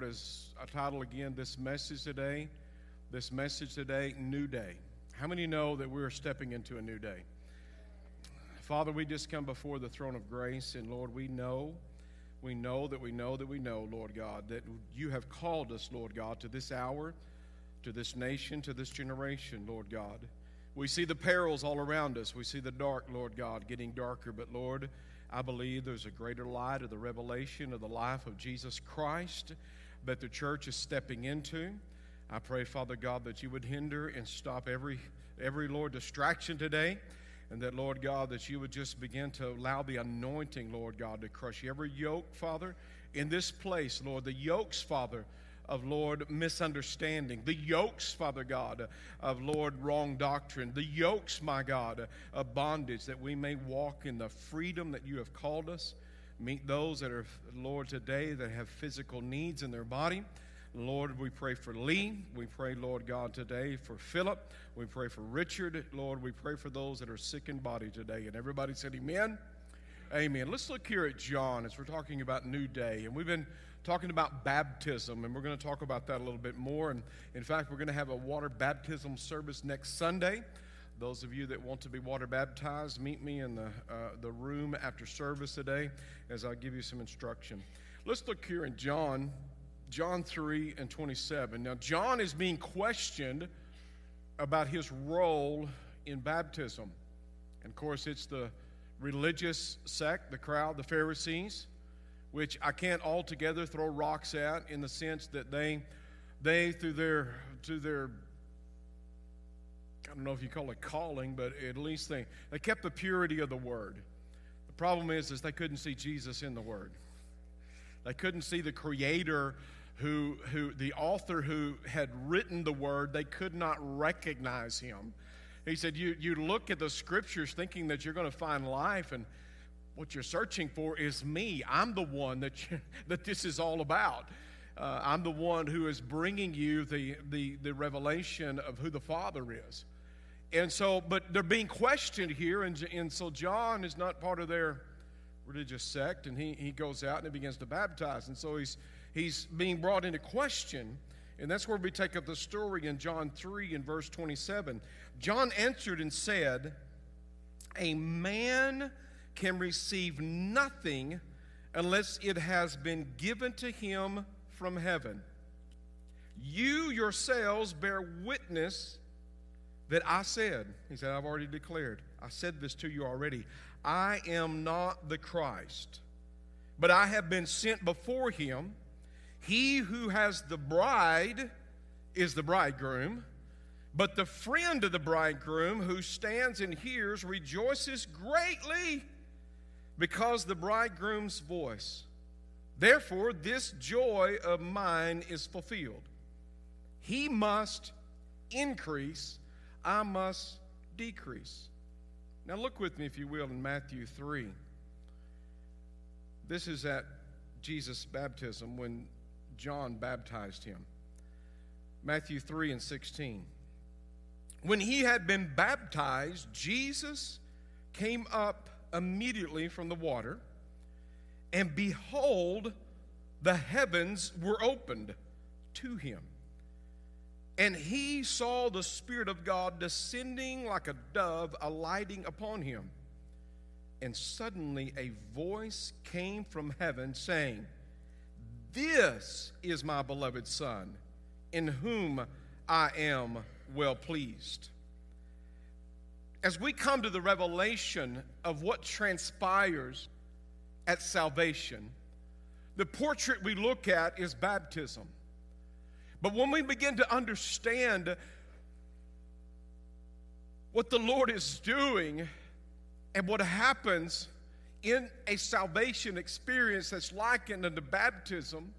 Lord, as I title again this message today, this message today, New Day. How many know that we're stepping into a new day? Father, we just come before the throne of grace, and Lord, we know, we know that we know that we know, Lord God, that you have called us, Lord God, to this hour, to this nation, to this generation, Lord God. We see the perils all around us. We see the dark, Lord God, getting darker, but Lord, I believe there's a greater light of the revelation of the life of Jesus Christ that the church is stepping into. I pray, Father God, that you would hinder and stop every every Lord distraction today. And that, Lord God, that you would just begin to allow the anointing, Lord God, to crush every yoke, Father, in this place, Lord. The yokes, Father, of Lord misunderstanding, the yokes, Father God, of Lord wrong doctrine, the yokes, my God, of bondage, that we may walk in the freedom that you have called us. Meet those that are, Lord, today that have physical needs in their body. Lord, we pray for Lee. We pray, Lord God, today for Philip. We pray for Richard. Lord, we pray for those that are sick in body today. And everybody said, Amen. Amen. Let's look here at John as we're talking about New Day. And we've been talking about baptism, and we're going to talk about that a little bit more. And in fact, we're going to have a water baptism service next Sunday. Those of you that want to be water baptized, meet me in the, uh, the room after service today as I give you some instruction. Let's look here in John John 3 and 27. Now, John is being questioned about his role in baptism. And of course, it's the religious sect, the crowd, the Pharisees, which I can't altogether throw rocks at in the sense that they, they through their, through their, I don't know if you call it calling, but at least they, they kept the purity of the word. The problem is, is they couldn't see Jesus in the word. They couldn't see the creator who, who the author who had written the word, they could not recognize him. He said, you, you look at the scriptures thinking that you're going to find life, and what you're searching for is me. I'm the one that, you, that this is all about. Uh, I'm the one who is bringing you the, the, the revelation of who the Father is. And so, but they're being questioned here, and, and so John is not part of their religious sect, and he, he goes out and he begins to baptize. And so he's he's being brought into question. And that's where we take up the story in John 3 and verse 27. John answered and said, A man can receive nothing unless it has been given to him from heaven. You yourselves bear witness that I said, He said, I've already declared, I said this to you already. I am not the Christ, but I have been sent before him. He who has the bride is the bridegroom, but the friend of the bridegroom who stands and hears rejoices greatly because the bridegroom's voice. Therefore, this joy of mine is fulfilled. He must increase, I must decrease. Now, look with me, if you will, in Matthew 3. This is at Jesus' baptism when John baptized him. Matthew 3 and 16. When he had been baptized, Jesus came up immediately from the water, and behold, the heavens were opened to him. And he saw the Spirit of God descending like a dove, alighting upon him. And suddenly a voice came from heaven saying, this is my beloved Son, in whom I am well pleased. As we come to the revelation of what transpires at salvation, the portrait we look at is baptism. But when we begin to understand what the Lord is doing and what happens in a salvation experience that's likened unto baptism,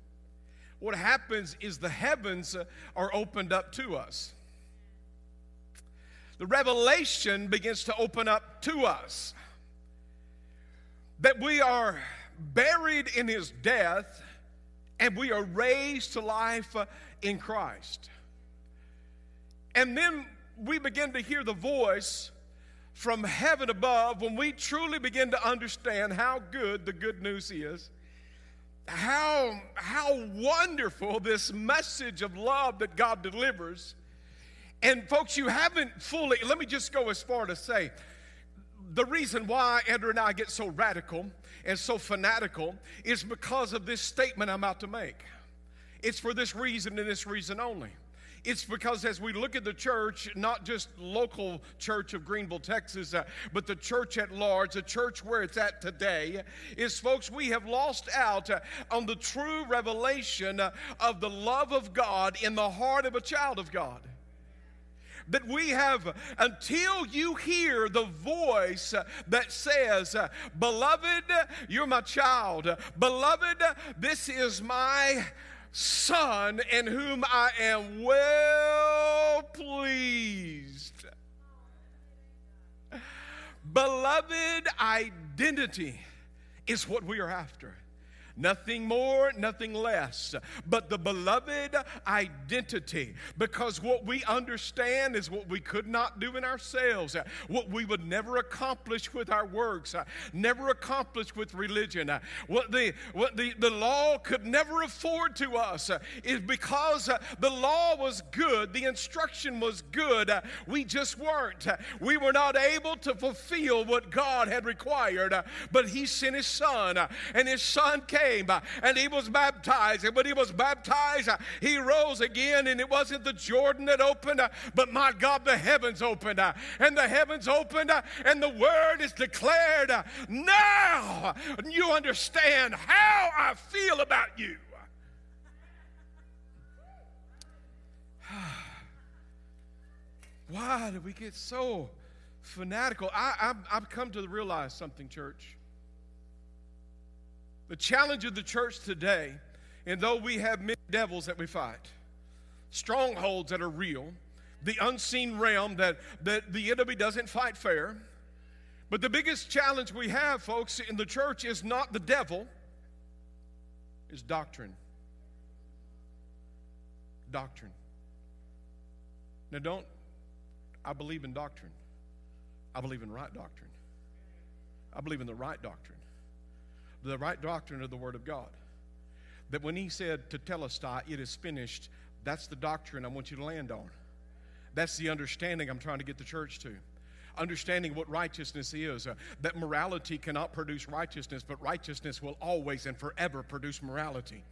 what happens is the heavens are opened up to us. The revelation begins to open up to us that we are buried in his death and we are raised to life uh, in Christ. And then we begin to hear the voice from heaven above when we truly begin to understand how good the good news is how, how wonderful this message of love that God delivers. And folks, you haven't fully, let me just go as far to say, the reason why Andrew and I get so radical and so fanatical is because of this statement I'm about to make. It's for this reason and this reason only. It's because as we look at the church, not just local church of Greenville, Texas, uh, but the church at large, the church where it's at today, is folks, we have lost out uh, on the true revelation uh, of the love of God in the heart of a child of God that we have until you hear the voice that says, Beloved, you're my child. Beloved, this is my son in whom I am well pleased. Beloved identity is what we are after. Nothing more, nothing less, but the beloved identity. Because what we understand is what we could not do in ourselves, what we would never accomplish with our works, never accomplish with religion, what the, what the, the law could never afford to us is because the law was good, the instruction was good, we just weren't. We were not able to fulfill what God had required, but He sent His Son, and His Son came came and he was baptized. And when he was baptized, he rose again, and it wasn't the Jordan that opened, but my God, the heavens opened. And the heavens opened, and the word is declared. Now you understand how I feel about you. Why do we get so fanatical? I, have come to realize something, church. The challenge of the church today, and though we have many devils that we fight, strongholds that are real, the unseen realm that, that the enemy doesn't fight fair. But the biggest challenge we have, folks, in the church is not the devil, is doctrine. Doctrine. Now, don't, I believe in doctrine. I believe in right doctrine. I believe in the right doctrine the right doctrine of the Word of God. That when he said tetelestai, it is finished, that's the doctrine I want you to land on. That's the understanding I'm trying to get the church to. Understanding what righteousness is, uh, that morality cannot produce righteousness, but righteousness will always and forever produce morality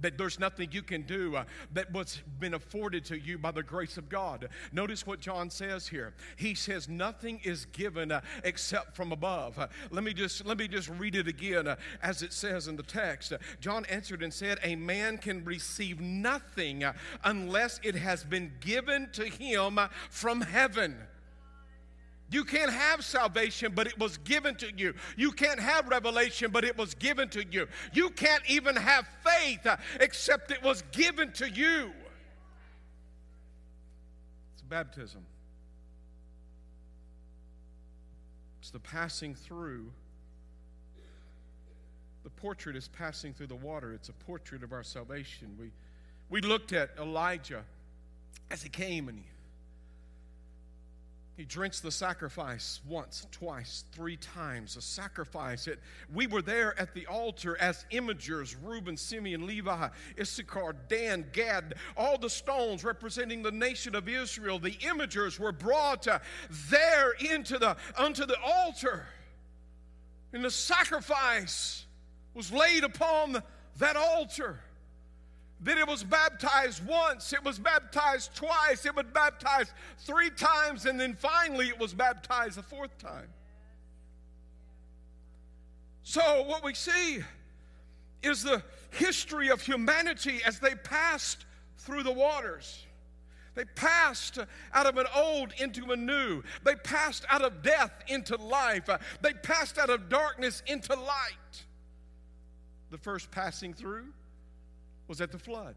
that there's nothing you can do uh, that what's been afforded to you by the grace of God. Notice what John says here. He says nothing is given uh, except from above. Uh, let me just let me just read it again uh, as it says in the text. John answered and said, "A man can receive nothing uh, unless it has been given to him uh, from heaven." You can't have salvation, but it was given to you. You can't have revelation, but it was given to you. You can't even have faith uh, except it was given to you. It's baptism, it's the passing through. The portrait is passing through the water. It's a portrait of our salvation. We, we looked at Elijah as he came and he he drinks the sacrifice once, twice, three times, a sacrifice. It, we were there at the altar as imagers Reuben, Simeon, Levi, Issachar, Dan, Gad, all the stones representing the nation of Israel. The imagers were brought uh, there into the, unto the altar. And the sacrifice was laid upon that altar that it was baptized once, it was baptized twice, it was baptized three times, and then finally it was baptized a fourth time. So, what we see is the history of humanity as they passed through the waters. They passed out of an old into a new. They passed out of death into life. They passed out of darkness into light. The first passing through was at the flood.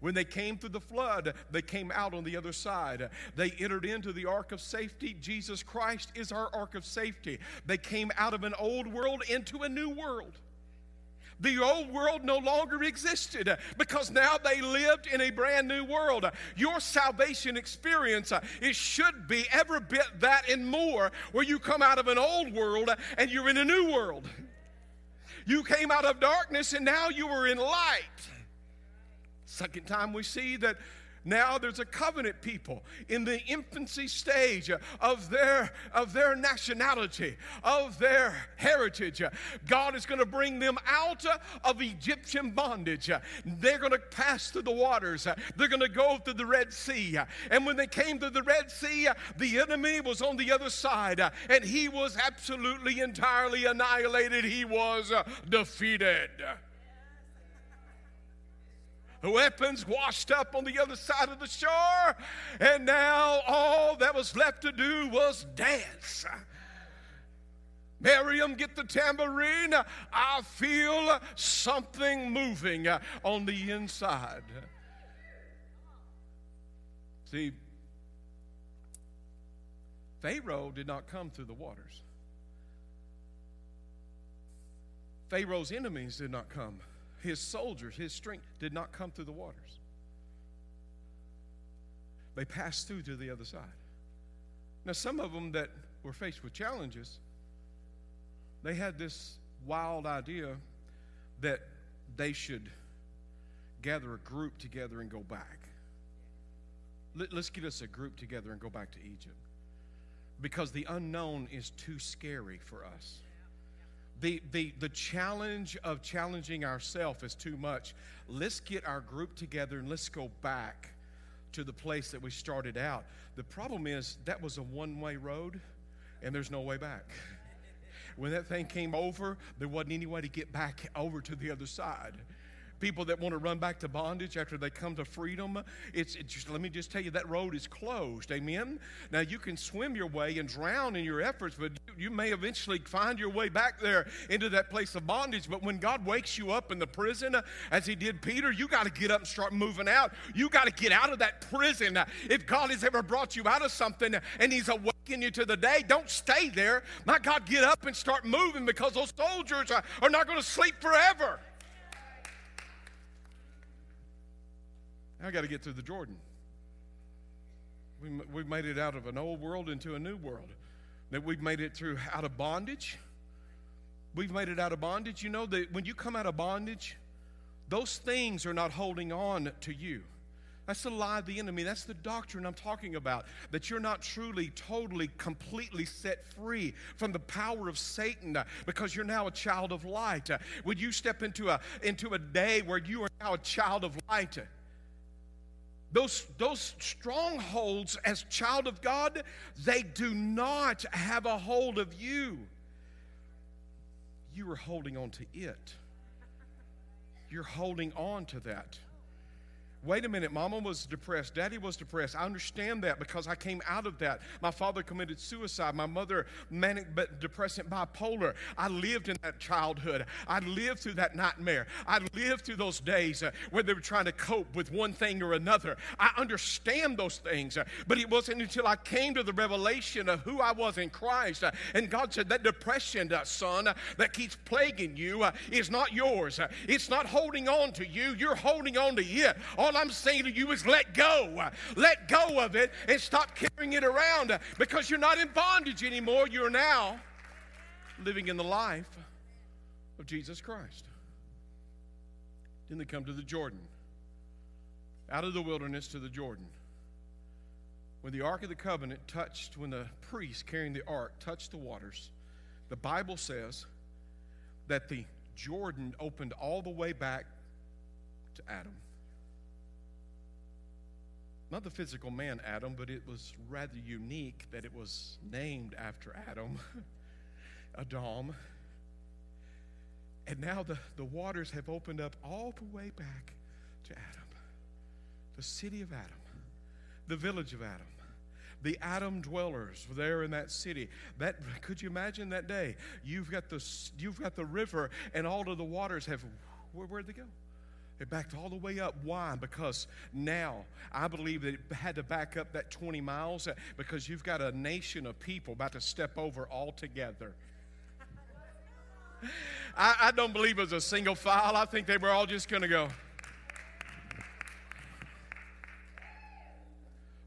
When they came through the flood, they came out on the other side. They entered into the ark of safety. Jesus Christ is our ark of safety. They came out of an old world into a new world. The old world no longer existed because now they lived in a brand new world. Your salvation experience, uh, it should be every bit that and more, where you come out of an old world and you're in a new world. You came out of darkness and now you were in light. Second time we see that now there's a covenant people in the infancy stage of their, of their nationality, of their heritage. God is going to bring them out of Egyptian bondage. They're going to pass through the waters. They're going to go through the Red Sea. And when they came to the Red Sea, the enemy was on the other side, and he was absolutely entirely annihilated. He was defeated weapons washed up on the other side of the shore, and now all that was left to do was dance. Miriam, get the tambourine. I feel something moving on the inside. See, Pharaoh did not come through the waters. Pharaoh's enemies did not come his soldiers, his strength did not come through the waters. They passed through to the other side. Now, some of them that were faced with challenges, they had this wild idea that they should gather a group together and go back. Let, us get us a group together and go back to Egypt. Because the unknown is too scary for us the, the, the challenge of challenging ourselves is too much. Let's get our group together and let's go back to the place that we started out. The problem is that was a one way road and there's no way back. When that thing came over, there wasn't any way to get back over to the other side people that want to run back to bondage after they come to freedom. It's, it's just, let me just tell you that road is closed. Amen. Now you can swim your way and drown in your efforts, but you, you may eventually find your way back there into that place of bondage. But when God wakes you up in the prison, uh, as He did Peter, you got to get up and start moving out. You got to get out of that prison. Uh, if God has ever brought you out of something uh, and He's awakening you to the day, don't stay there. My God, get up and start moving because those soldiers are, are not going to sleep forever. I got to get through the Jordan. We, we've made it out of an old world into a new world. That we've made it through out of bondage. We've made it out of bondage. You know that when you come out of bondage, those things are not holding on to you. That's the lie of the enemy. That's the doctrine I'm talking about. That you're not truly, totally, completely set free from the power of Satan uh, because you're now a child of light. Uh, when you step into a, into a day where you are now a child of light, those, those strongholds as child of God, they do not have a hold of you. You are holding on to it. You're holding on to that. Wait a minute, mama was depressed, daddy was depressed. I understand that because I came out of that. My father committed suicide, my mother manic but depressant bipolar. I lived in that childhood. I lived through that nightmare. I lived through those days uh, where they were trying to cope with one thing or another. I understand those things, uh, but it wasn't until I came to the revelation of who I was in Christ. Uh, and God said, That depression, son, that keeps plaguing you is not yours. it's not holding on to you, you're holding on to it. All all I'm saying to you is let go. Let go of it and stop carrying it around because you're not in bondage anymore. You're now living in the life of Jesus Christ. Then they come to the Jordan, out of the wilderness to the Jordan. When the Ark of the Covenant touched, when the priest carrying the ark touched the waters, the Bible says that the Jordan opened all the way back to Adam. Not the physical man Adam, but it was rather unique that it was named after Adam, Adam. And now the, the waters have opened up all the way back to Adam, the city of Adam, the village of Adam the Adam dwellers there in that city. That could you imagine that day? You've got the you've got the river, and all of the waters have where where'd they go? It backed all the way up. Why? Because now I believe that it had to back up that 20 miles uh, because you've got a nation of people about to step over altogether. I, I don't believe it was a single file. I think they were all just going to go.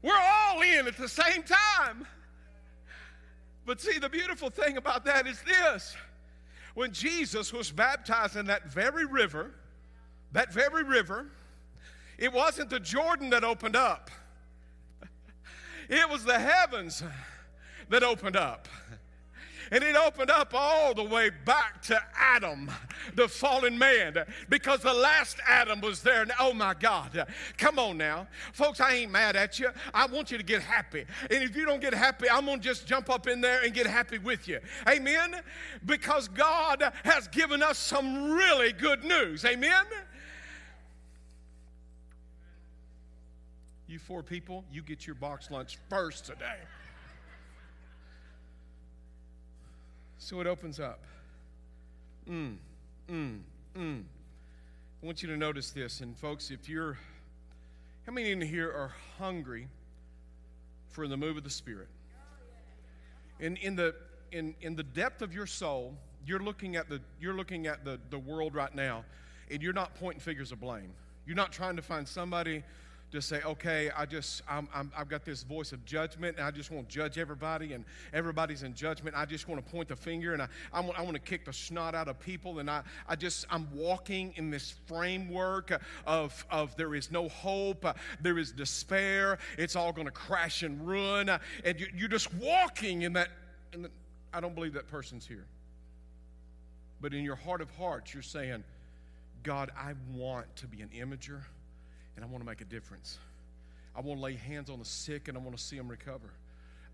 We're all in at the same time. But see, the beautiful thing about that is this when Jesus was baptized in that very river, that very river, it wasn't the Jordan that opened up, it was the heavens that opened up. And it opened up all the way back to Adam, the fallen man, because the last Adam was there. And oh my God, come on now. Folks, I ain't mad at you. I want you to get happy. And if you don't get happy, I'm going to just jump up in there and get happy with you. Amen? Because God has given us some really good news. Amen? You four people, you get your box lunch first today. So it opens up. Mm, mm, mm. I want you to notice this. And folks, if you're, how many in here are hungry for the move of the Spirit? In, in, the, in, in the depth of your soul, you're looking at, the, you're looking at the, the world right now, and you're not pointing figures of blame. You're not trying to find somebody just say, okay, I just, I'm, i have got this voice of judgment, and I just want to judge everybody, and everybody's in judgment. I just want to point the finger, and I, I, want, I want to kick the snot out of people, and I, I just, I'm walking in this framework of, of there is no hope, there is despair, it's all going to crash and ruin, and you, you're just walking in that, and I don't believe that person's here. But in your heart of hearts, you're saying, God, I want to be an imager and I want to make a difference. I want to lay hands on the sick and I want to see them recover.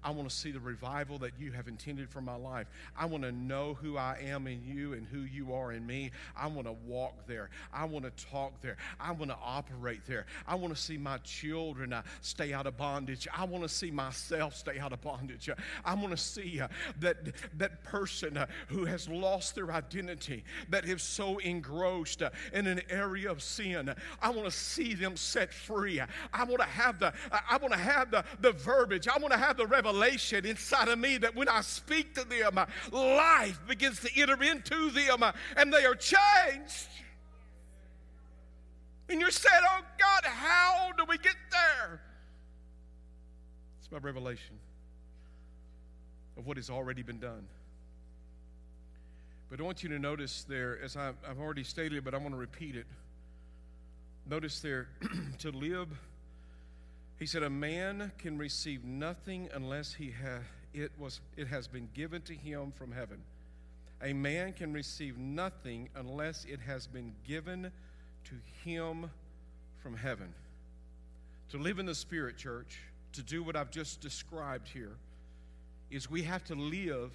I want to see the revival that you have intended for my life. I want to know who I am in you and who you are in me. I want to walk there. I want to talk there. I want to operate there. I want to see my children uh, stay out of bondage. I want to see myself stay out of bondage. I want to see uh, that, that person uh, who has lost their identity, that is so engrossed uh, in an area of sin. I want to see them set free. I want to have the, I want to have the, the verbiage. I want to have the revelation revelation inside of me that when I speak to them, life begins to enter into them and they are changed. And you're saying, oh God, how do we get there? It's my revelation of what has already been done. But I want you to notice there, as I've already stated, but I want to repeat it. Notice there, to live he said, A man can receive nothing unless he ha- it, was, it has been given to him from heaven. A man can receive nothing unless it has been given to him from heaven. To live in the Spirit, church, to do what I've just described here, is we have to live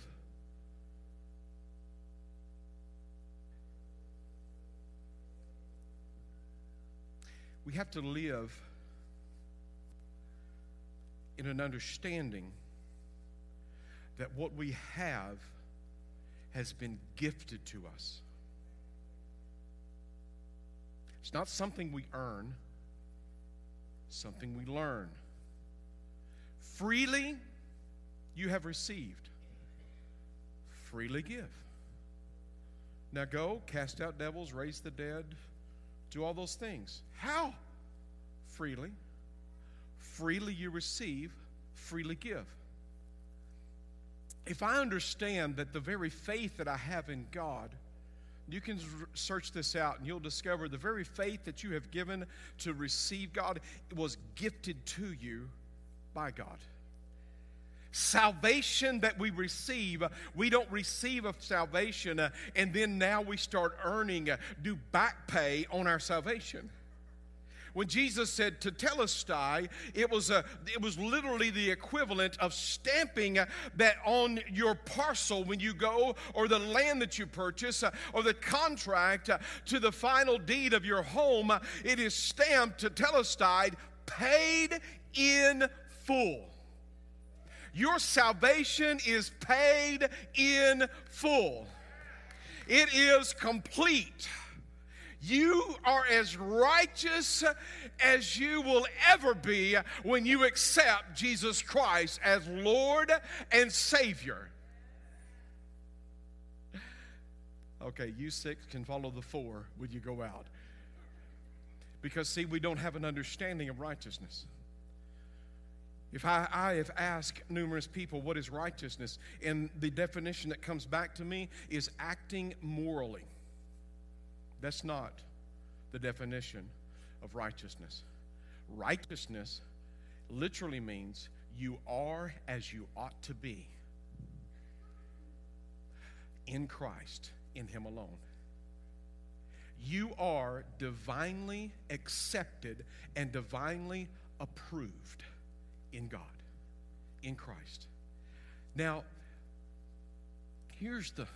we have to live in an understanding that what we have has been gifted to us. It's not something we earn, something we learn. Freely you have received, freely give. Now go, cast out devils, raise the dead, do all those things. How? Freely freely you receive, freely give. If I understand that the very faith that I have in God, you can search this out and you'll discover the very faith that you have given to receive God was gifted to you by God. Salvation that we receive, we don't receive a salvation uh, and then now we start earning, uh, do back pay on our salvation. When Jesus said tetelestai, it was, a, it was literally the equivalent of stamping that on your parcel when you go, or the land that you purchase, or the contract to the final deed of your home. It is stamped to tetelestai, paid in full. Your salvation is paid in full. It is complete. You are as righteous as you will ever be when you accept Jesus Christ as Lord and Savior. Okay, you six can follow the four when you go out. Because, see, we don't have an understanding of righteousness. If I, I have asked numerous people what is righteousness, and the definition that comes back to me is acting morally. That's not the definition of righteousness. Righteousness literally means you are as you ought to be in Christ, in Him alone. You are divinely accepted and divinely approved in God, in Christ. Now, here's the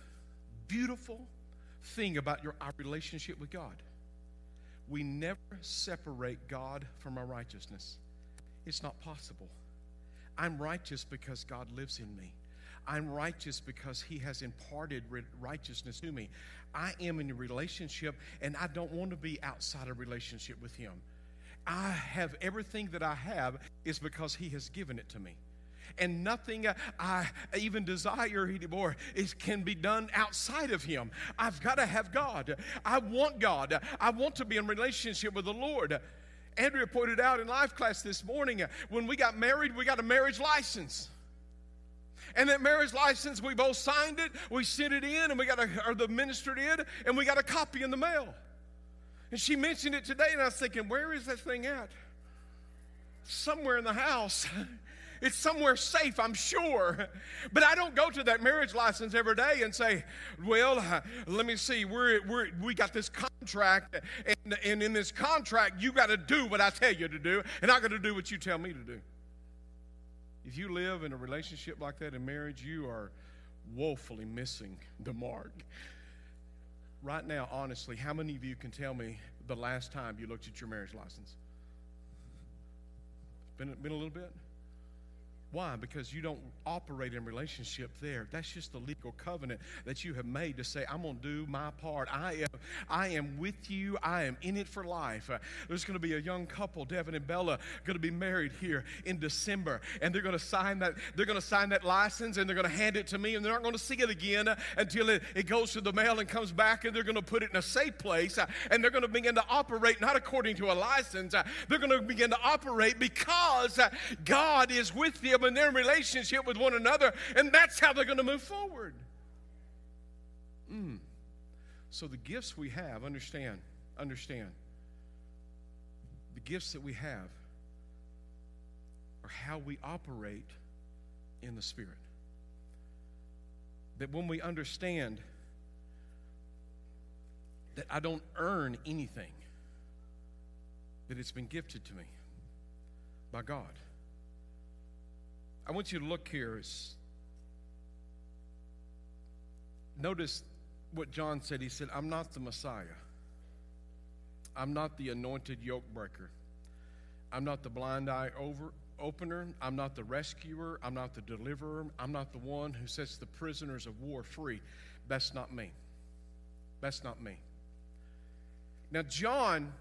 beautiful thing about your our relationship with God. We never separate God from our righteousness. It's not possible. I'm righteous because God lives in me. I'm righteous because He has imparted righteousness to me. I am in a relationship and I don't want to be outside a relationship with Him. I have everything that I have is because He has given it to me. And nothing I even desire anymore is, can be done outside of Him. I've got to have God. I want God. I want to be in relationship with the Lord. Andrea pointed out in life class this morning uh, when we got married, we got a marriage license. And that marriage license, we both signed it, we sent it in, and we got a, or the minister did, and we got a copy in the mail. And she mentioned it today, and I was thinking, where is that thing at? Somewhere in the house. It's somewhere safe, I'm sure. But I don't go to that marriage license every day and say, well, let me see, we're, we're, we got this contract, and, and in this contract, you got to do what I tell you to do, and I got to do what you tell me to do. If you live in a relationship like that in marriage, you are woefully missing the mark right now, honestly, how many of you can tell me the last time you looked at your marriage license? Been, been a little bit? Why? Because you don't operate in relationship there. That's just the legal covenant that you have made to say, I'm going to do my part. I am, I am with you. I am in it for life. Uh, there's going to be a young couple, Devin and Bella, going to be married here in December, and they're going to sign that. They're going to sign that license, and they're going to hand it to me, and they're not going to see it again until it, it goes to the mail and comes back, and they're going to put it in a safe place, uh, and they're going to begin to operate not according to a license. Uh, they're going to begin to operate because God is with them them in their relationship with one another, and that's how they're going to move forward. Mm. So the gifts we have, understand, understand, the gifts that we have are how we operate in the Spirit. That when we understand that I don't earn anything, that it's been gifted to me by God. I want you to look here. Notice what John said. He said, I'm not the Messiah. I'm not the anointed yoke breaker. I'm not the blind eye over, opener. I'm not the rescuer. I'm not the deliverer. I'm not the one who sets the prisoners of war free. That's not me. That's not me. Now, John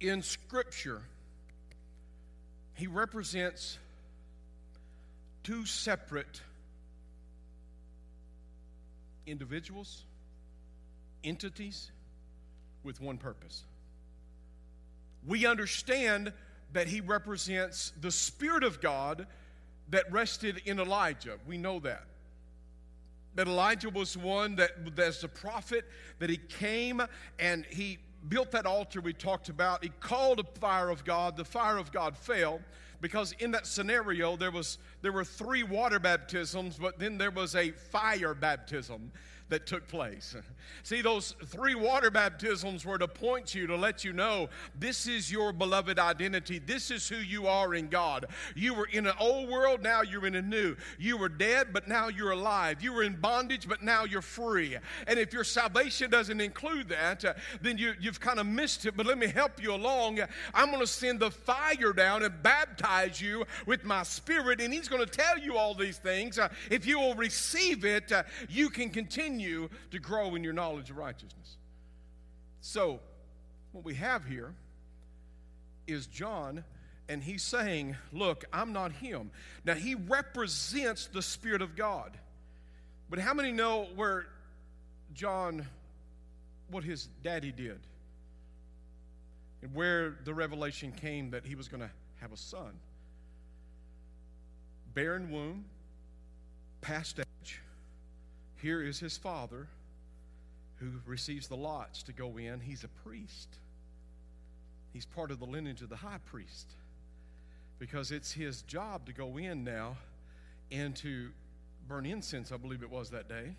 in Scripture, he represents two separate individuals, entities with one purpose. We understand that he represents the Spirit of God that rested in Elijah. We know that. That Elijah was one that, as a prophet, that he came and he built that altar we talked about. He called a fire of God. The fire of God fell because in that scenario there was there were three water baptisms but then there was a fire baptism that took place. See, those three water baptisms were to point you to let you know this is your beloved identity. This is who you are in God. You were in an old world, now you're in a new. You were dead, but now you're alive. You were in bondage, but now you're free. And if your salvation doesn't include that, uh, then you, you've kind of missed it. But let me help you along. I'm going to send the fire down and baptize you with my spirit, and He's going to tell you all these things. Uh, if you will receive it, uh, you can continue continue to grow in your knowledge of righteousness. So, what we have here is John, and he's saying, Look, I'm not him. Now, he represents the Spirit of God. But how many know where John, what his daddy did? And where the revelation came that he was going to have a son. barren womb, past age. Here is his father who receives the lots to go in. He's a priest, he's part of the lineage of the high priest because it's his job to go in now and to burn incense, I believe it was that day.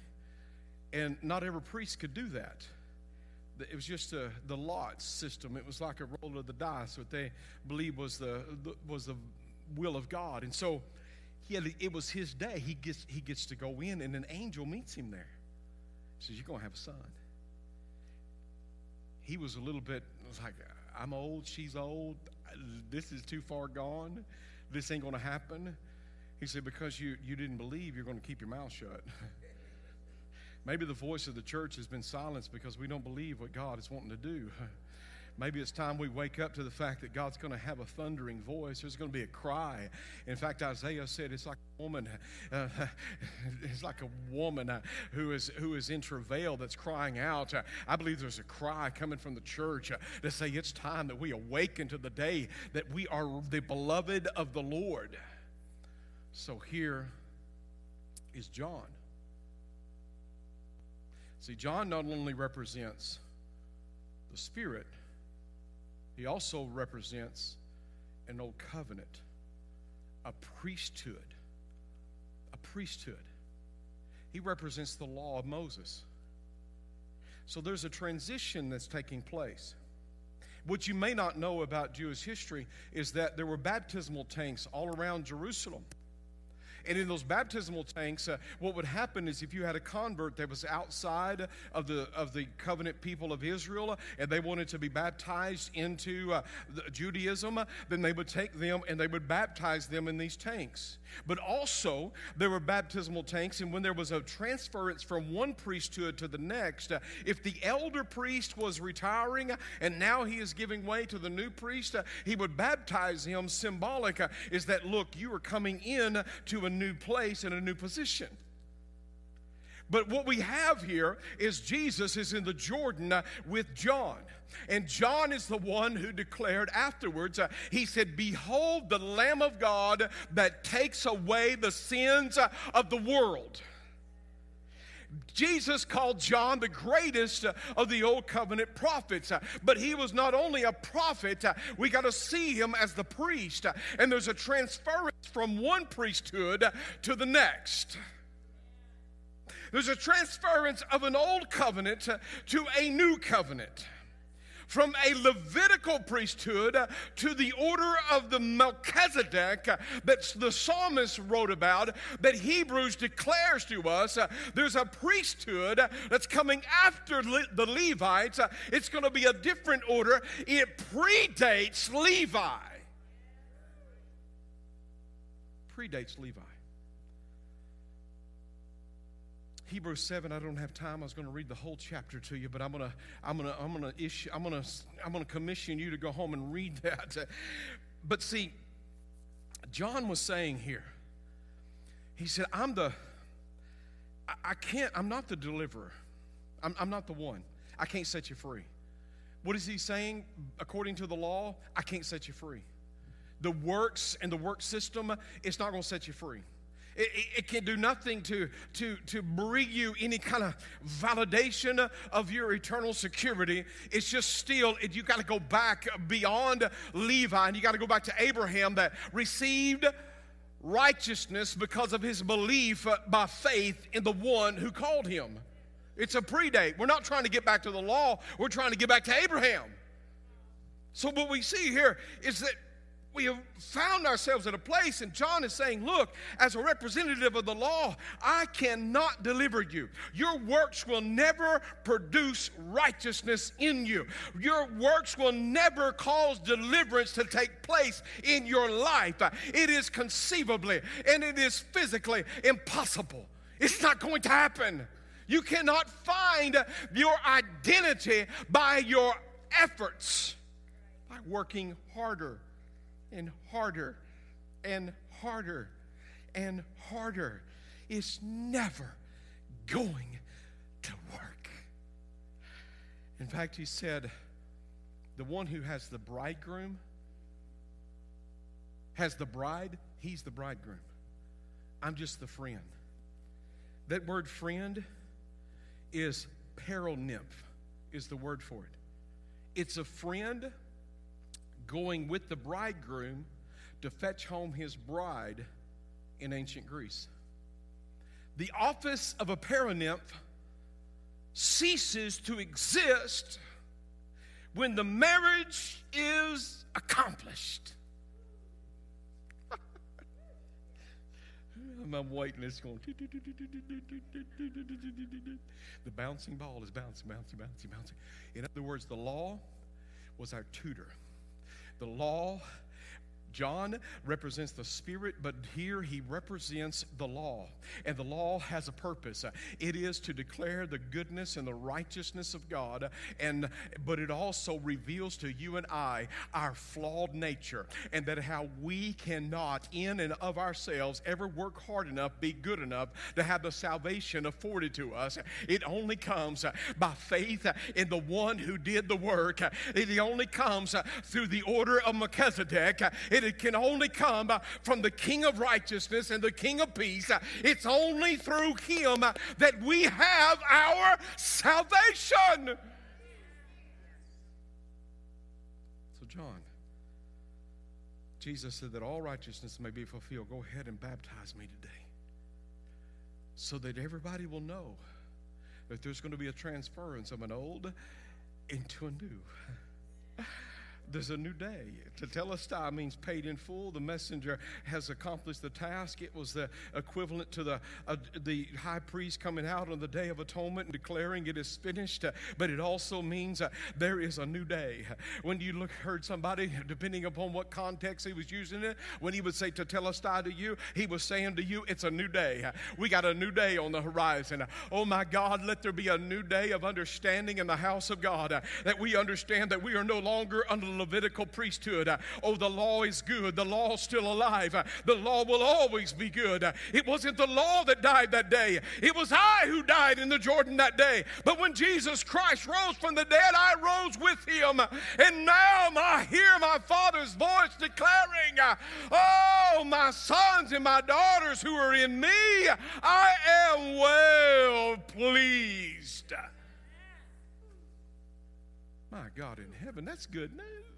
And not every priest could do that. It was just a, the lot system. It was like a roll of the dice, what they believe was the, the was the will of God. And so he had, it was his day. He gets, he gets to go in, and an angel meets him there. He says, You're going to have a son. He was a little bit like, uh, I'm old, she's old, this is too far gone, this ain't going to happen. He said, Because you, you didn't believe, you're going to keep your mouth shut. Maybe the voice of the church has been silenced because we don't believe what God is wanting to do. Maybe it's time we wake up to the fact that God's going to have a thundering voice. There's going to be a cry. In fact, Isaiah said it's like a woman. Uh, it's like a woman uh, who is who is in travail that's crying out. Uh, I believe there's a cry coming from the church uh, to say it's time that we awaken to the day that we are the beloved of the Lord. So here is John. See, John not only represents the Spirit he also represents an old covenant, a priesthood. A priesthood. He represents the law of Moses. So there's a transition that's taking place. What you may not know about Jewish history is that there were baptismal tanks all around Jerusalem. And in those baptismal tanks, uh, what would happen is if you had a convert that was outside of the of the covenant people of Israel and they wanted to be baptized into uh, Judaism, then they would take them and they would baptize them in these tanks. But also, there were baptismal tanks, and when there was a transference from one priesthood to the next, uh, if the elder priest was retiring and now he is giving way to the new priest, uh, he would baptize him. Symbolic uh, is that look, you are coming in to a new place and a new position. But what we have here is Jesus is in the Jordan uh, with John. And John is the one who declared afterwards, uh, he said, Behold the Lamb of God that takes away the sins uh, of the world. Jesus called John the greatest uh, of the old covenant prophets, uh, but he was not only a prophet, uh, we got to see him as the priest, and there's a transference from one priesthood to the next. There's a transference of an old covenant to a new covenant from a Levitical priesthood to the order of the Melchizedek that the psalmist wrote about, that Hebrews declares to us. Uh, there's a priesthood that's coming after the Levites. Uh, it's going to be a different order. It predates Levi. Predates Levi. Hebrews 7, I don't have time. I was going to read the whole chapter to you, but I'm going to I'm going to I'm going to issue I'm going to I'm going to commission you to go home and read that. But see, John was saying here. He said, "I'm the I, can't I'm not the deliverer. I'm, I'm not the one. I can't set you free." What is he saying? According to the law, I can't set you free. The works and the work system, it's not going to set you free. It, it, can do nothing to, to, to bring you any kind of validation of your eternal security. It's just still, it, you got to go back beyond Levi and you got to go back to Abraham that received righteousness because of his belief by faith in the one who called him. It's a predate. We're not trying to get back to the law, we're trying to get back to Abraham. So, what we see here is that we have found ourselves at a place, and John is saying, Look, as a representative of the law, I cannot deliver you. Your works will never produce righteousness in you. Your works will never cause deliverance to take place in your life. It is conceivably and it is physically impossible. It's not going to happen. You cannot find your identity by your efforts, by working harder and harder and harder and harder. It's never going to work. In fact, he said, the one who has the bridegroom has the bride, he's the bridegroom. I'm just the friend. That word friend is paranymph, is the word for it. It's a friend going with the bridegroom to fetch home his bride in ancient Greece. The office of a paranymph ceases to exist when the marriage is accomplished. I'm waiting. Going. The bouncing ball is bouncing, bouncing, bouncing, bouncing. In other words, the law was our tutor. The law John represents the Spirit, but here he represents the law. And the law has a purpose. It is to declare the goodness and the righteousness of God, and but it also reveals to you and I our flawed nature, and that how we cannot, in and of ourselves, ever work hard enough, be good enough to have the salvation afforded to us. It only comes by faith in the one who did the work. It only comes through the order of Melchizedek. It it can only come uh, from the King of righteousness and the King of peace. Uh, it's only through Him uh, that we have our salvation. So, John, Jesus said that all righteousness may be fulfilled. Go ahead and baptize me today so that everybody will know that there's going to be a transference of an old into a new. There's a new day. Tetelestai means paid in full. The messenger has accomplished the task. It was the equivalent to the, uh, the high priest coming out on the day of atonement and declaring it is finished. But it also means uh, there is a new day. When you look, heard somebody, depending upon what context he was using it, when he would say Tetelestai to you, he was saying to you, it's a new day. We got a new day on the horizon. Oh my God, let there be a new day of understanding in the house of God uh, that we understand that we are no longer under Levitical priesthood. Oh, the law is good. The law is still alive. The law will always be good. It wasn't the law that died that day, it was I who died in the Jordan that day. But when Jesus Christ rose from the dead, I rose with him. And now I hear my Father's voice declaring, Oh, my sons and my daughters who are in me, I am well pleased. My God in heaven, that's good news.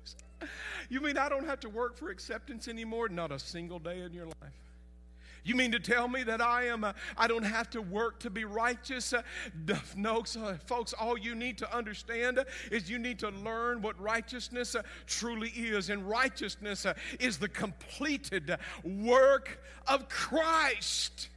You mean I don't have to work for acceptance anymore? Not a single day in your life. You mean to tell me that I am a, I don't have to work to be righteous? Uh, no, folks, all you need to understand is you need to learn what righteousness uh, truly is. And righteousness uh, is the completed work of Christ.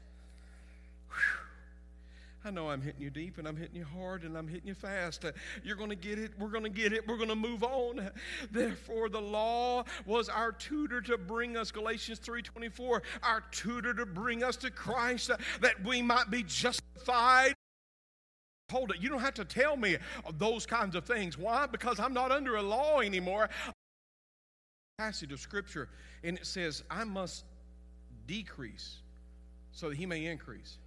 I know I'm hitting you deep and I'm hitting you hard and I'm hitting you fast. Uh, you're going to get it. We're going to get it. We're going to move on. Therefore, the law was our tutor to bring us, Galatians 3.24, our tutor to bring us to Christ uh, that we might be justified. Hold it. You don't have to tell me those kinds of things. Why? Because I'm not under a law anymore. Passage of Scripture, and it says, I must decrease so that he may increase.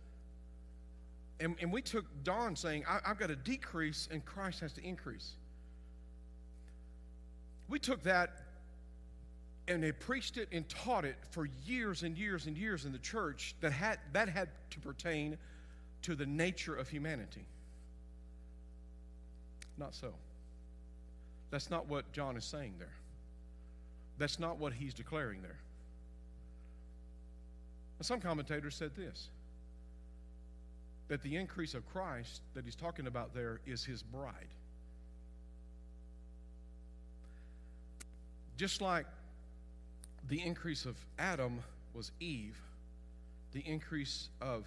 And, and we took Don saying, I, have got to decrease and Christ has to increase. We took that and they preached it and taught it for years and years and years in the church that had, that had to pertain to the nature of humanity. Not so. That's not what John is saying there. That's not what he's declaring there. some commentators said this that the increase of Christ that he's talking about there is his bride. Just like the increase of Adam was Eve, the increase of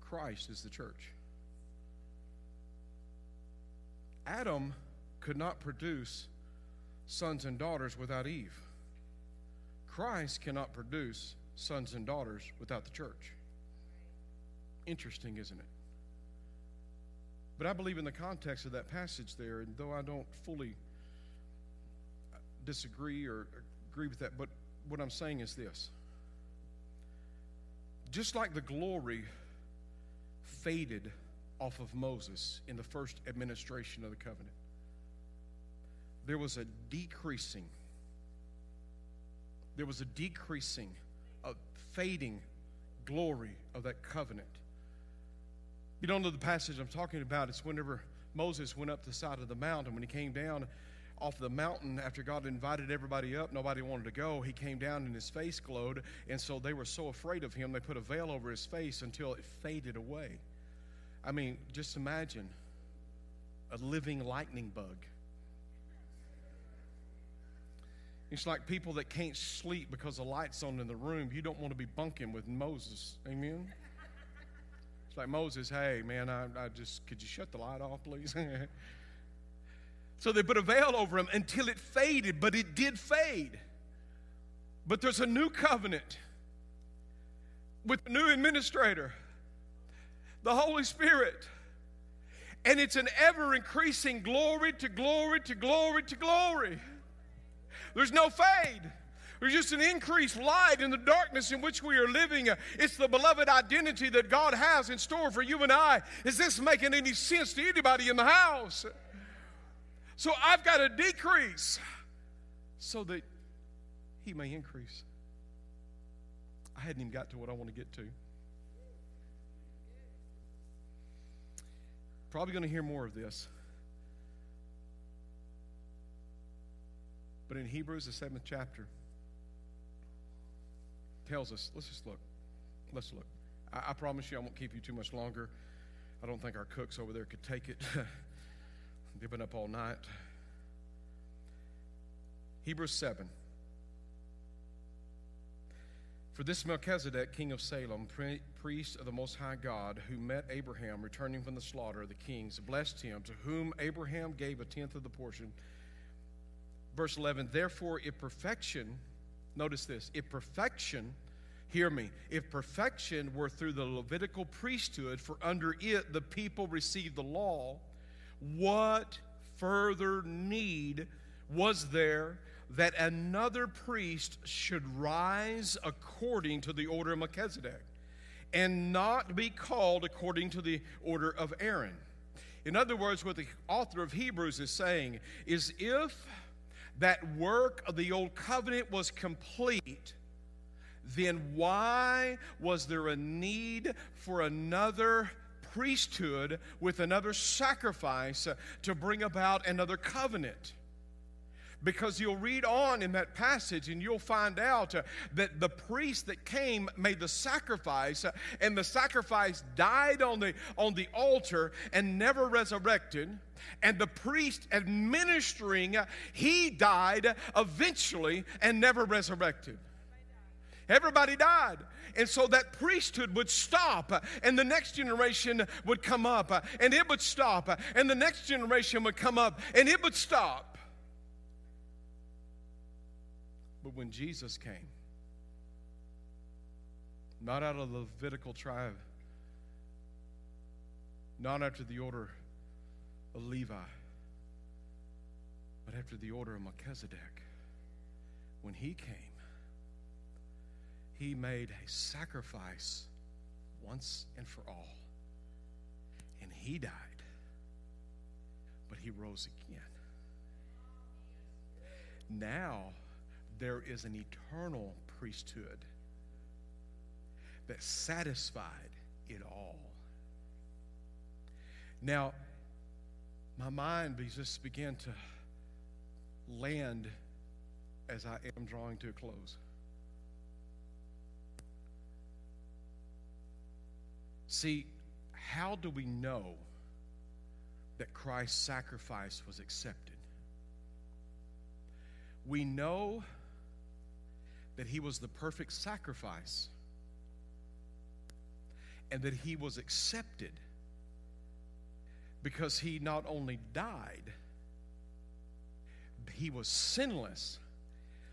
Christ is the church. Adam could not produce sons and daughters without Eve. Christ cannot produce sons and daughters without the church. Interesting, isn't it? But I believe in the context of that passage there, and though I don't fully disagree or agree with that, but what I'm saying is this. Just like the glory faded off of Moses in the first administration of the covenant, there was a decreasing, there was a decreasing, a fading glory of that covenant. You don't know the passage I'm talking about. It's whenever Moses went up the side of the mountain. When he came down off the mountain after God invited everybody up, nobody wanted to go. He came down and his face glowed. And so they were so afraid of him, they put a veil over his face until it faded away. I mean, just imagine a living lightning bug. It's like people that can't sleep because the light's on in the room. You don't want to be bunking with Moses. Amen? It's like Moses, hey, man, I, I just, could you shut the light off, please? so they put a veil over him until it faded, but it did fade. But there's a new covenant with a new administrator, the Holy Spirit. And it's an ever increasing glory to glory to glory to glory. There's no fade. There's just an increased light in the darkness in which we are living. It's the beloved identity that God has in store for you and I. Is this making any sense to anybody in the house? So I've got to decrease so that He may increase. I hadn't even got to what I want to get to. Probably going to hear more of this. But in Hebrews, the seventh chapter, tells us, let's just look. Let's look. I, I, promise you I won't keep you too much longer. I don't think our cooks over there could take it. They've been up all night. Hebrews 7. For this Melchizedek, king of Salem, priest of the Most High God, who met Abraham returning from the slaughter of the kings, blessed him, to whom Abraham gave a tenth of the portion. Verse 11, therefore, if perfection, notice this, if perfection, hear me, if perfection were through the Levitical priesthood, for under it the people received the law, what further need was there that another priest should rise according to the order of Melchizedek and not be called according to the order of Aaron? In other words, what the author of Hebrews is saying is if that work of the old covenant was complete, then why was there a need for another priesthood with another sacrifice to bring about another covenant? Because you'll read on in that passage and you'll find out uh, that the priest that came made the sacrifice uh, and the sacrifice died on the on the altar and never resurrected and the priest administering uh, he died eventually and never resurrected Everybody died. And so that priesthood would stop, and the next generation would come up, and it would stop, and the next generation would come up, and it would stop. But when Jesus came, not out of the Levitical tribe, not after the order of Levi, but after the order of Melchizedek, when he came, he made a sacrifice once and for all. And he died, but he rose again. Now, there is an eternal priesthood that satisfied it all. Now, my mind just began to land as I am drawing to a close. See, how do we know that Christ's sacrifice was accepted? We know that he was the perfect sacrifice and that he was accepted because he not only died, he was sinless,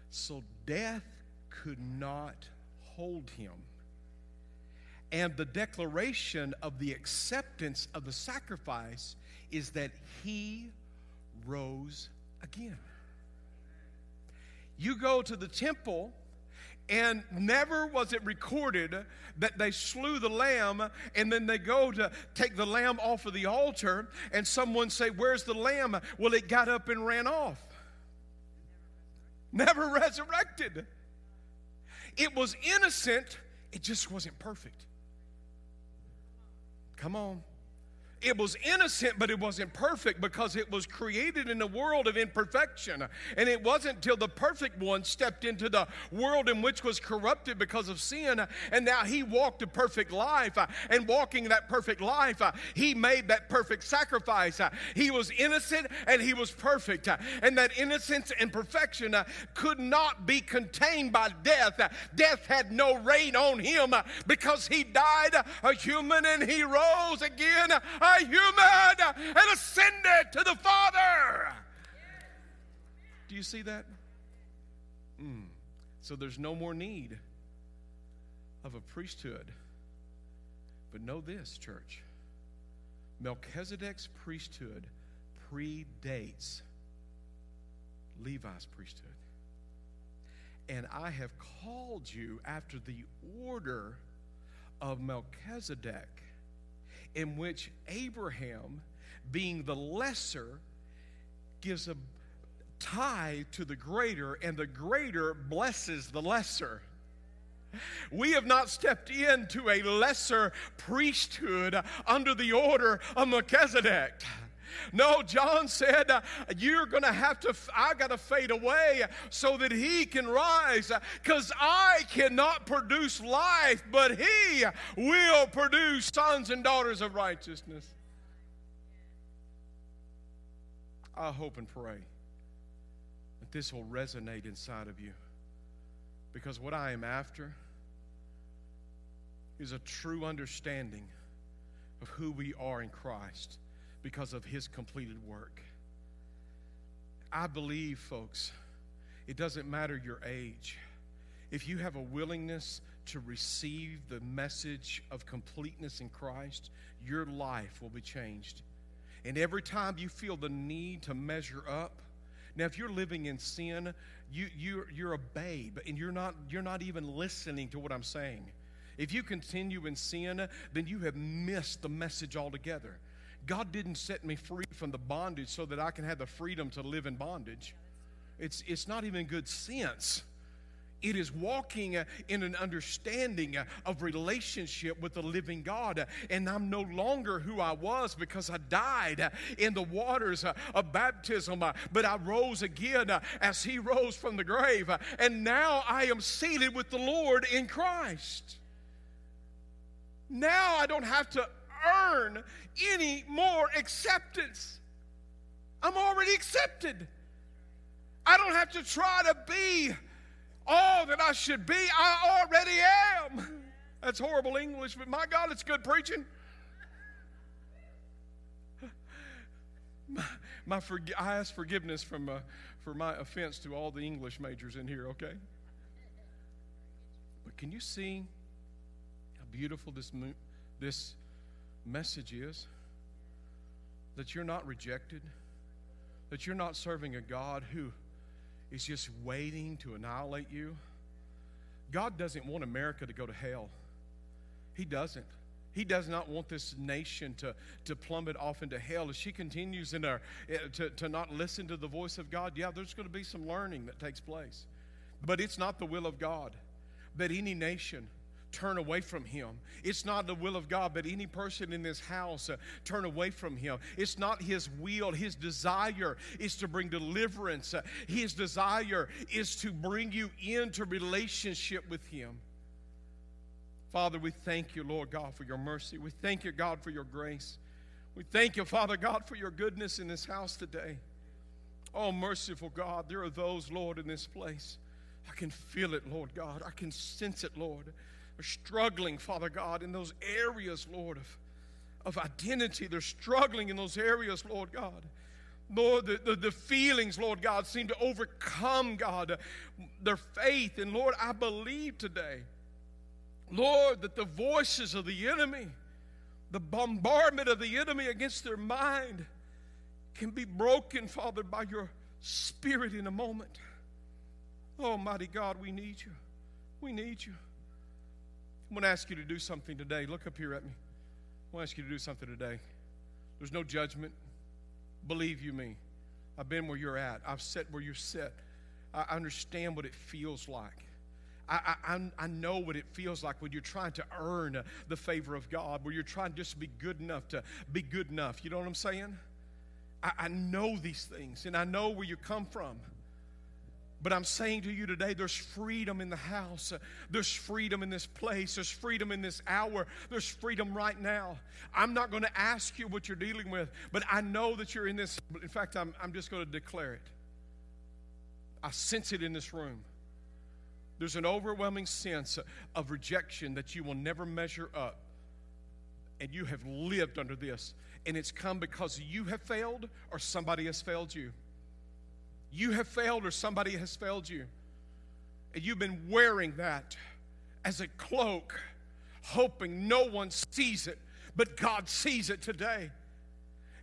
so death could not hold him. And the declaration of the acceptance of the sacrifice is that he rose again. You go to the temple and never was it recorded that they slew the lamb and then they go to take the lamb off of the altar and someone say, Where's the lamb? Well, it got up and ran off. Never resurrected. It was innocent it just wasn't perfect. Come on. It was innocent, but it wasn't perfect because it was created in a world of imperfection. And it wasn't till the perfect one stepped into the world in which was corrupted because of sin. And now he walked a perfect life. And walking that perfect life, he made that perfect sacrifice. He was innocent and he was perfect. And that innocence and perfection could not be contained by death. Death had no reign on him because he died a human and he rose again a human and ascended to the Father. Do you see that? Mm. So there's no more need of a priesthood. But know this, church Melchizedek's priesthood predates Levi's priesthood. And I have called you after the order of Melchizedek in which Abraham, being the lesser, gives a tie to the greater, and the greater blesses the lesser. We have not stepped into a lesser priesthood under the order of Melchizedek. No, John said, uh, You're going to have to, I got to fade away so that he can rise because I cannot produce life, but he will produce sons and daughters of righteousness. I hope and pray that this will resonate inside of you because what I am after is a true understanding of who we are in Christ because of his completed work. I believe, folks, it doesn't matter your age. If you have a willingness to receive the message of completeness in Christ, your life will be changed. And every time you feel the need to measure up, now if you're living in sin, you, you, you're a babe and you're not, you're not even listening to what I'm saying. If you continue in sin, then you have missed the message altogether. God didn't set me free from the bondage so that I can have the freedom to live in bondage. It's, it's not even good sense. It is walking uh, in an understanding uh, of relationship with the living God. And I'm no longer who I was because I died uh, in the waters of baptism, but I rose again as He rose from the grave. And now I am seated with the Lord in Christ. Now I don't have to earn any more acceptance. I'm already accepted. I don't have to try to be all that I should be. I already am. That's horrible English, but my God, it's good preaching. My, my I ask forgiveness from, uh, for my offense to all the English majors in here, okay? But can you see how beautiful this, this message is that you're not rejected, that you're not serving a God who is just waiting to annihilate you. God doesn't want America to go to hell. He doesn't. He does not want this nation to, to plummet off into hell. As she continues in our, eh, to, to not listen to the voice of God, yeah, there's going to be some learning that takes place. But it's not the will of God that any nation turn away from him. It's not the will of God, but any person in this house uh, turn away from him. It's not his will. His desire is to bring deliverance. Uh, his desire is to bring you into relationship with him. Father, we thank you, Lord God, for your mercy. We thank you, God, for your grace. We thank you, Father God, for your goodness in this house today. Oh, merciful God, there are those, Lord, in this place. I can feel it, Lord God. I can sense it, Lord are struggling, Father God, in those areas, Lord, of, of identity. They're struggling in those areas, Lord God. Lord, the, the, the, feelings, Lord God, seem to overcome, God, their faith. And Lord, I believe today, Lord, that the voices of the enemy, the bombardment of the enemy against their mind, can be broken, Father, by your Spirit in a moment. Oh, Almighty God, we need you. We need you. I'm going to ask you to do something today. Look up here at me. I want to ask you to do something today. There's no judgment. Believe you me. I've been where you're at. I've sat where you're set. I understand what it feels like. I, I, I know what it feels like when you're trying to earn the favor of God, where you're trying to just be good enough to be good enough. You know what I'm saying? I, I know these things and I know where you come from. But I'm saying to you today, there's freedom in the house. There's freedom in this place. There's freedom in this hour. There's freedom right now. I'm not going to ask you what you're dealing with, but I know that you're in this. In fact, I'm, I'm just going to declare it. I sense it in this room. There's an overwhelming sense of rejection that you will never measure up. And you have lived under this. And it's come because you have failed or somebody has failed you. You have failed or somebody has failed you. And you've been wearing that as a cloak, hoping no one sees it, but God sees it today.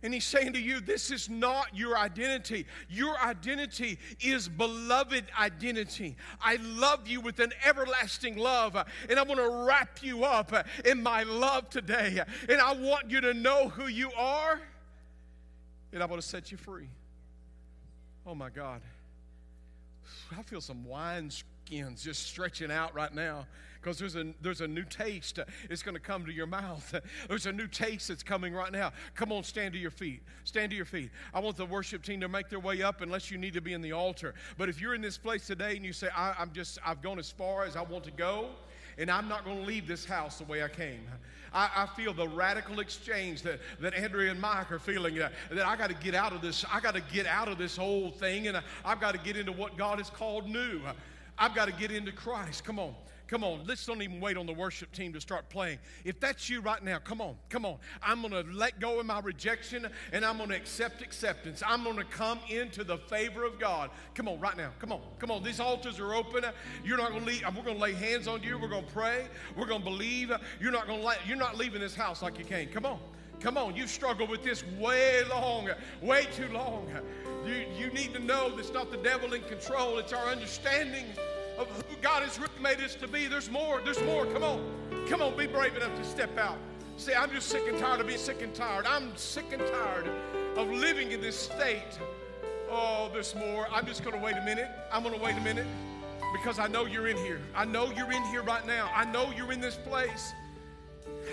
And he's saying to you, this is not your identity. Your identity is beloved identity. I love you with an everlasting love, and I want to wrap you up in my love today. And I want you to know who you are, and I want to set you free. Oh my God. I feel some wine skins just stretching out right now because there's a, there's a new taste. It's going to come to your mouth. There's a new taste that's coming right now. Come on, stand to your feet. Stand to your feet. I want the worship team to make their way up unless you need to be in the altar. But if you're in this place today and you say, I'm just, I've gone as far as I want to go, and I'm not going to leave this house the way I came. I, I, feel the radical exchange that, that Andrea and Mike are feeling that, that I got to get out of this. I got to get out of this whole thing and I, I've got to get into what God has called new. I've got to get into Christ. Come on. Come on, let's don't even wait on the worship team to start playing. If that's you right now, come on, come on. I'm going to let go of my rejection and I'm going to accept acceptance. I'm going to come into the favor of God. Come on, right now. Come on, come on. These altars are open. You're not going to leave. We're going to lay hands on you. We're going to pray. We're going to believe. You're not going to. You're not leaving this house like you came. Come on. Come on, you've struggled with this way long, way too long. You, you need to know it's not the devil in control, it's our understanding of who God has really made us to be. There's more. There's more. Come on. Come on. Be brave enough to step out. Say, I'm just sick and tired of being sick and tired. I'm sick and tired of living in this state. Oh, there's more. I'm just going to wait a minute. I'm going to wait a minute because I know you're in here. I know you're in here right now. I know you're in this place.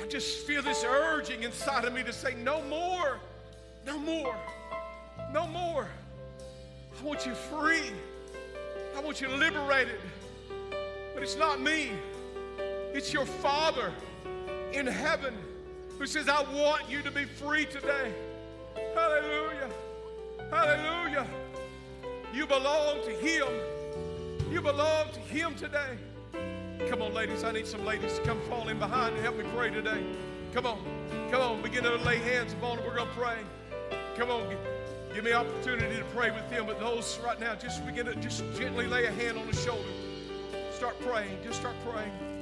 I just feel this urging inside of me to say, no more. No more. No more. I want you free. I want you liberated. But it's not me, it's your Father in heaven who says, I want you to be free today. Hallelujah. Hallelujah. You belong to Him. You belong to Him today. Come on, ladies. I need some ladies to come fall in behind and help me pray today. Come on. Come on. Begin to lay hands upon it. We're going to pray. Come on. Give me opportunity to pray with them. But those right now, just begin to just gently lay a hand on the shoulder. Start praying. Just start praying.